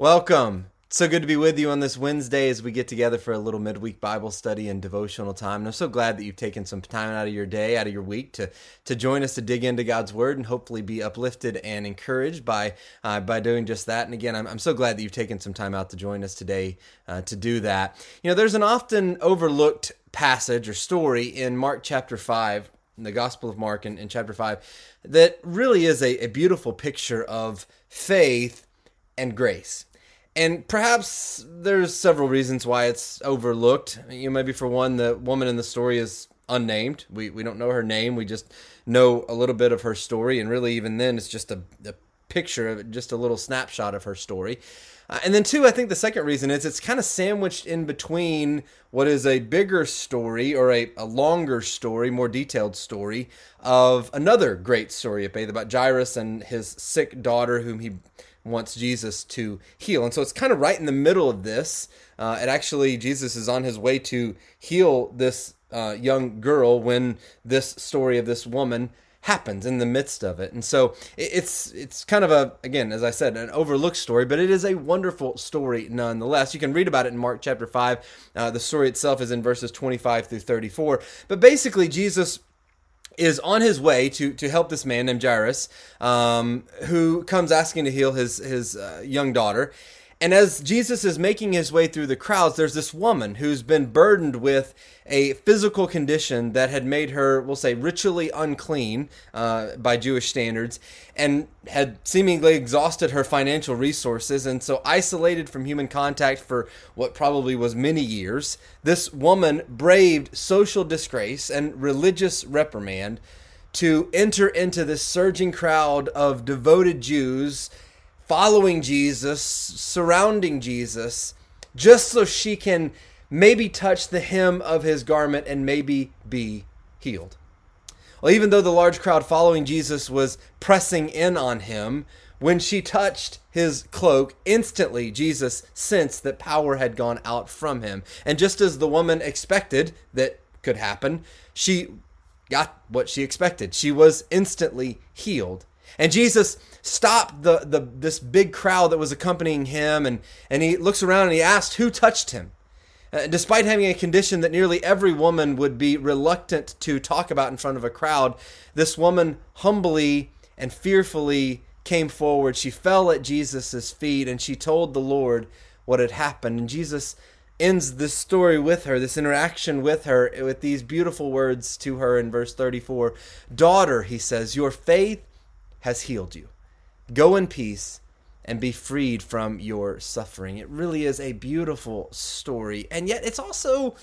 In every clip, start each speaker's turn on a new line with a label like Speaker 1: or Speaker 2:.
Speaker 1: Welcome. So good to be with you on this Wednesday as we get together for a little midweek Bible study and devotional time. And I'm so glad that you've taken some time out of your day, out of your week to to join us to dig into God's Word and hopefully be uplifted and encouraged by uh, by doing just that. And again, I'm, I'm so glad that you've taken some time out to join us today uh, to do that. You know, there's an often overlooked passage or story in Mark chapter five, in the Gospel of Mark in, in chapter five, that really is a, a beautiful picture of faith and grace and perhaps there's several reasons why it's overlooked. You know, maybe for one, the woman in the story is unnamed. We we don't know her name. We just know a little bit of her story, and really, even then, it's just a, a picture of it, just a little snapshot of her story. Uh, and then two, I think the second reason is it's kind of sandwiched in between what is a bigger story or a, a longer story, more detailed story of another great story of faith about Jairus and his sick daughter, whom he wants Jesus to heal. And so it's kind of right in the middle of this. Uh, and actually, Jesus is on his way to heal this uh, young girl when this story of this woman happens in the midst of it. And so it's it's kind of a again as I said an overlooked story, but it is a wonderful story nonetheless. You can read about it in Mark chapter 5. Uh, the story itself is in verses 25 through 34. But basically Jesus is on his way to to help this man named Jairus, um, who comes asking to heal his his uh, young daughter. And as Jesus is making his way through the crowds, there's this woman who's been burdened with a physical condition that had made her, we'll say, ritually unclean uh, by Jewish standards and had seemingly exhausted her financial resources and so isolated from human contact for what probably was many years. This woman braved social disgrace and religious reprimand to enter into this surging crowd of devoted Jews following Jesus, surrounding Jesus, just so she can maybe touch the hem of his garment and maybe be healed. Well, even though the large crowd following Jesus was pressing in on him, when she touched his cloak, instantly Jesus sensed that power had gone out from him. And just as the woman expected that could happen, she got what she expected. She was instantly healed. And Jesus stopped the, the this big crowd that was accompanying him and, and he looks around and he asked who touched him. Uh, despite having a condition that nearly every woman would be reluctant to talk about in front of a crowd, this woman humbly and fearfully came forward. She fell at Jesus' feet and she told the Lord what had happened. And Jesus ends this story with her, this interaction with her, with these beautiful words to her in verse 34 Daughter, he says, your faith has healed you. Go in peace and be freed from your suffering. It really is a beautiful story. And yet, it's also,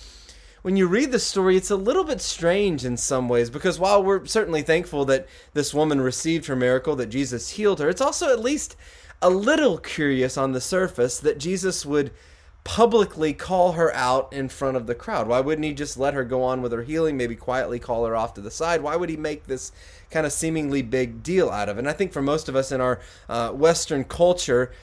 Speaker 1: when you read the story, it's a little bit strange in some ways because while we're certainly thankful that this woman received her miracle, that Jesus healed her, it's also at least a little curious on the surface that Jesus would publicly call her out in front of the crowd? Why wouldn't he just let her go on with her healing, maybe quietly call her off to the side? Why would he make this kind of seemingly big deal out of it? And I think for most of us in our uh, Western culture,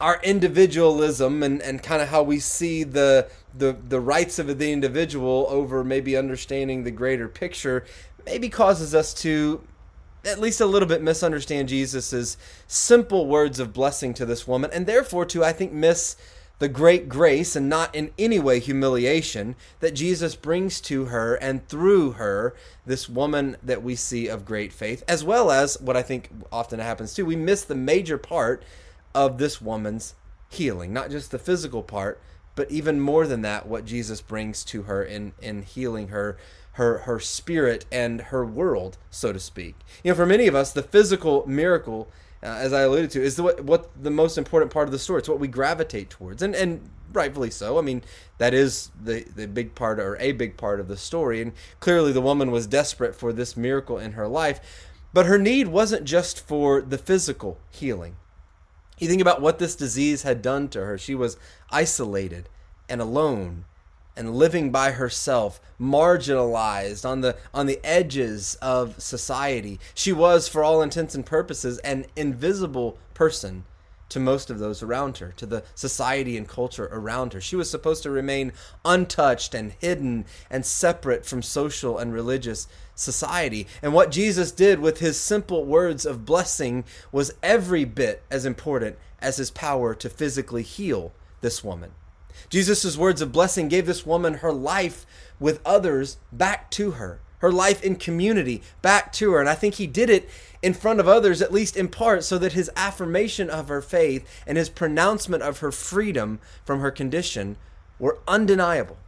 Speaker 1: our individualism and, and kind of how we see the, the the rights of the individual over maybe understanding the greater picture maybe causes us to at least a little bit misunderstand Jesus's simple words of blessing to this woman and therefore to I think miss the great grace and not in any way humiliation that Jesus brings to her and through her, this woman that we see of great faith, as well as what I think often happens too. We miss the major part of this woman's healing, not just the physical part, but even more than that, what Jesus brings to her in, in healing her her her spirit and her world, so to speak. You know, for many of us, the physical miracle uh, as I alluded to, is the, what, what the most important part of the story. It's what we gravitate towards, and and rightfully so. I mean, that is the the big part or a big part of the story, and clearly the woman was desperate for this miracle in her life, but her need wasn't just for the physical healing. You think about what this disease had done to her. She was isolated and alone and living by herself, marginalized on the on the edges of society. She was, for all intents and purposes, an invisible person to most of those around her, to the society and culture around her. She was supposed to remain untouched and hidden and separate from social and religious society. And what Jesus did with his simple words of blessing was every bit as important as his power to physically heal this woman. Jesus' words of blessing gave this woman her life with others back to her, her life in community back to her. And I think he did it in front of others, at least in part, so that his affirmation of her faith and his pronouncement of her freedom from her condition were undeniable.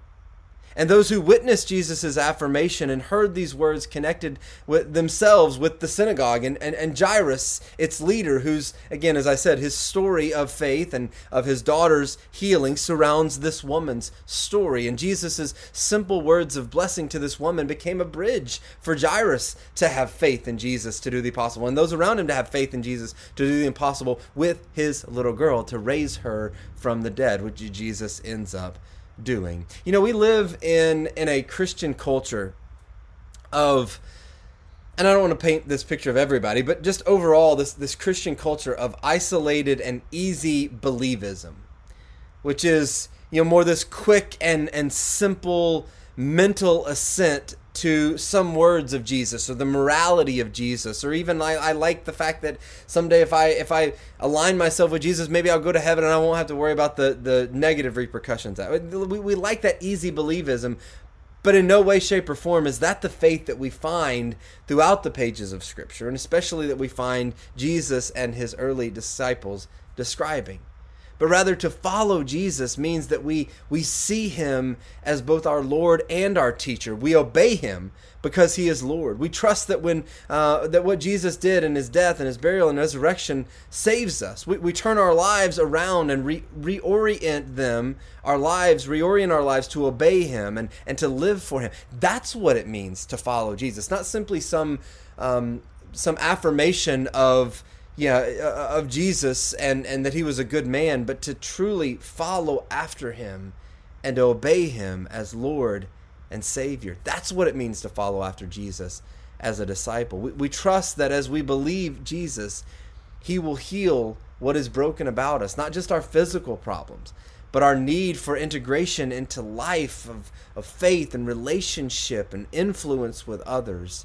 Speaker 1: And those who witnessed Jesus' affirmation and heard these words connected with themselves with the synagogue and, and, and Jairus, its leader, who's, again, as I said, his story of faith and of his daughter's healing surrounds this woman's story. And Jesus' simple words of blessing to this woman became a bridge for Jairus to have faith in Jesus to do the impossible, and those around him to have faith in Jesus to do the impossible with his little girl to raise her from the dead, which Jesus ends up doing. You know, we live in in a Christian culture of and I don't want to paint this picture of everybody, but just overall this this Christian culture of isolated and easy believism, which is, you know, more this quick and and simple mental assent to some words of Jesus or the morality of Jesus or even I, I like the fact that someday if I if I align myself with Jesus maybe I'll go to heaven and I won't have to worry about the the negative repercussions. We, we like that easy believism but in no way shape or form is that the faith that we find throughout the pages of scripture and especially that we find Jesus and his early disciples describing but rather to follow Jesus means that we we see him as both our Lord and our teacher. We obey him because he is Lord. We trust that when uh, that what Jesus did in his death and his burial and resurrection saves us. We, we turn our lives around and re- reorient them, our lives, reorient our lives to obey him and, and to live for him. That's what it means to follow Jesus. Not simply some um, some affirmation of yeah, uh, of Jesus and, and that he was a good man, but to truly follow after him and obey him as Lord and Savior. That's what it means to follow after Jesus as a disciple. We, we trust that as we believe Jesus, he will heal what is broken about us, not just our physical problems, but our need for integration into life of, of faith and relationship and influence with others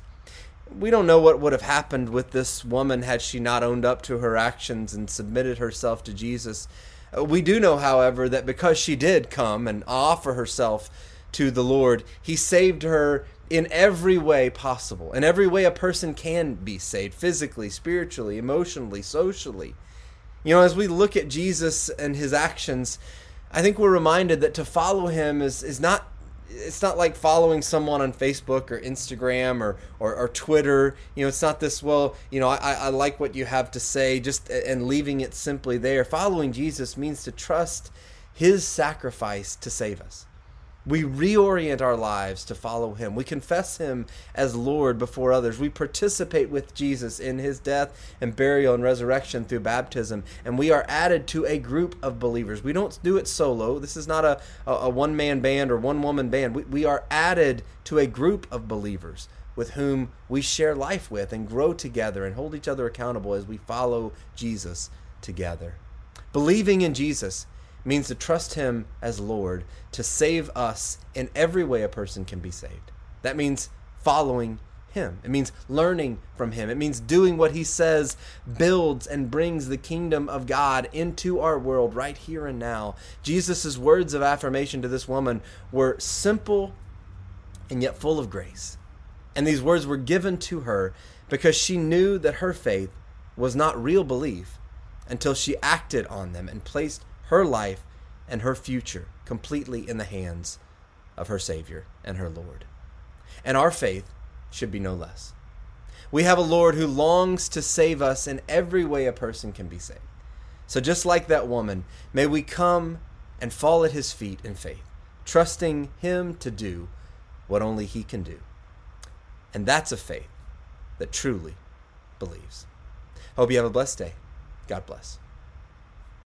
Speaker 1: we don't know what would have happened with this woman had she not owned up to her actions and submitted herself to Jesus. Uh, we do know, however, that because she did come and offer herself to the Lord, He saved her in every way possible, in every way a person can be saved physically, spiritually, emotionally, socially. You know, as we look at Jesus and His actions, I think we're reminded that to follow Him is, is not it's not like following someone on Facebook or Instagram or, or, or, Twitter. You know, it's not this, well, you know, I, I like what you have to say, just and leaving it simply there. Following Jesus means to trust his sacrifice to save us. We reorient our lives to follow him. We confess him as Lord before others. We participate with Jesus in his death and burial and resurrection through baptism. And we are added to a group of believers. We don't do it solo. This is not a, a, a one man band or one woman band. We, we are added to a group of believers with whom we share life with and grow together and hold each other accountable as we follow Jesus together. Believing in Jesus means to trust Him as Lord to save us in every way a person can be saved. That means following Him. It means learning from Him. It means doing what He says builds and brings the kingdom of God into our world right here and now. Jesus' words of affirmation to this woman were simple and yet full of grace. And these words were given to her because she knew that her faith was not real belief until she acted on them and placed her life and her future completely in the hands of her Savior and her Lord. And our faith should be no less. We have a Lord who longs to save us in every way a person can be saved. So, just like that woman, may we come and fall at his feet in faith, trusting him to do what only he can do. And that's a faith that truly believes. Hope you have a blessed day. God bless.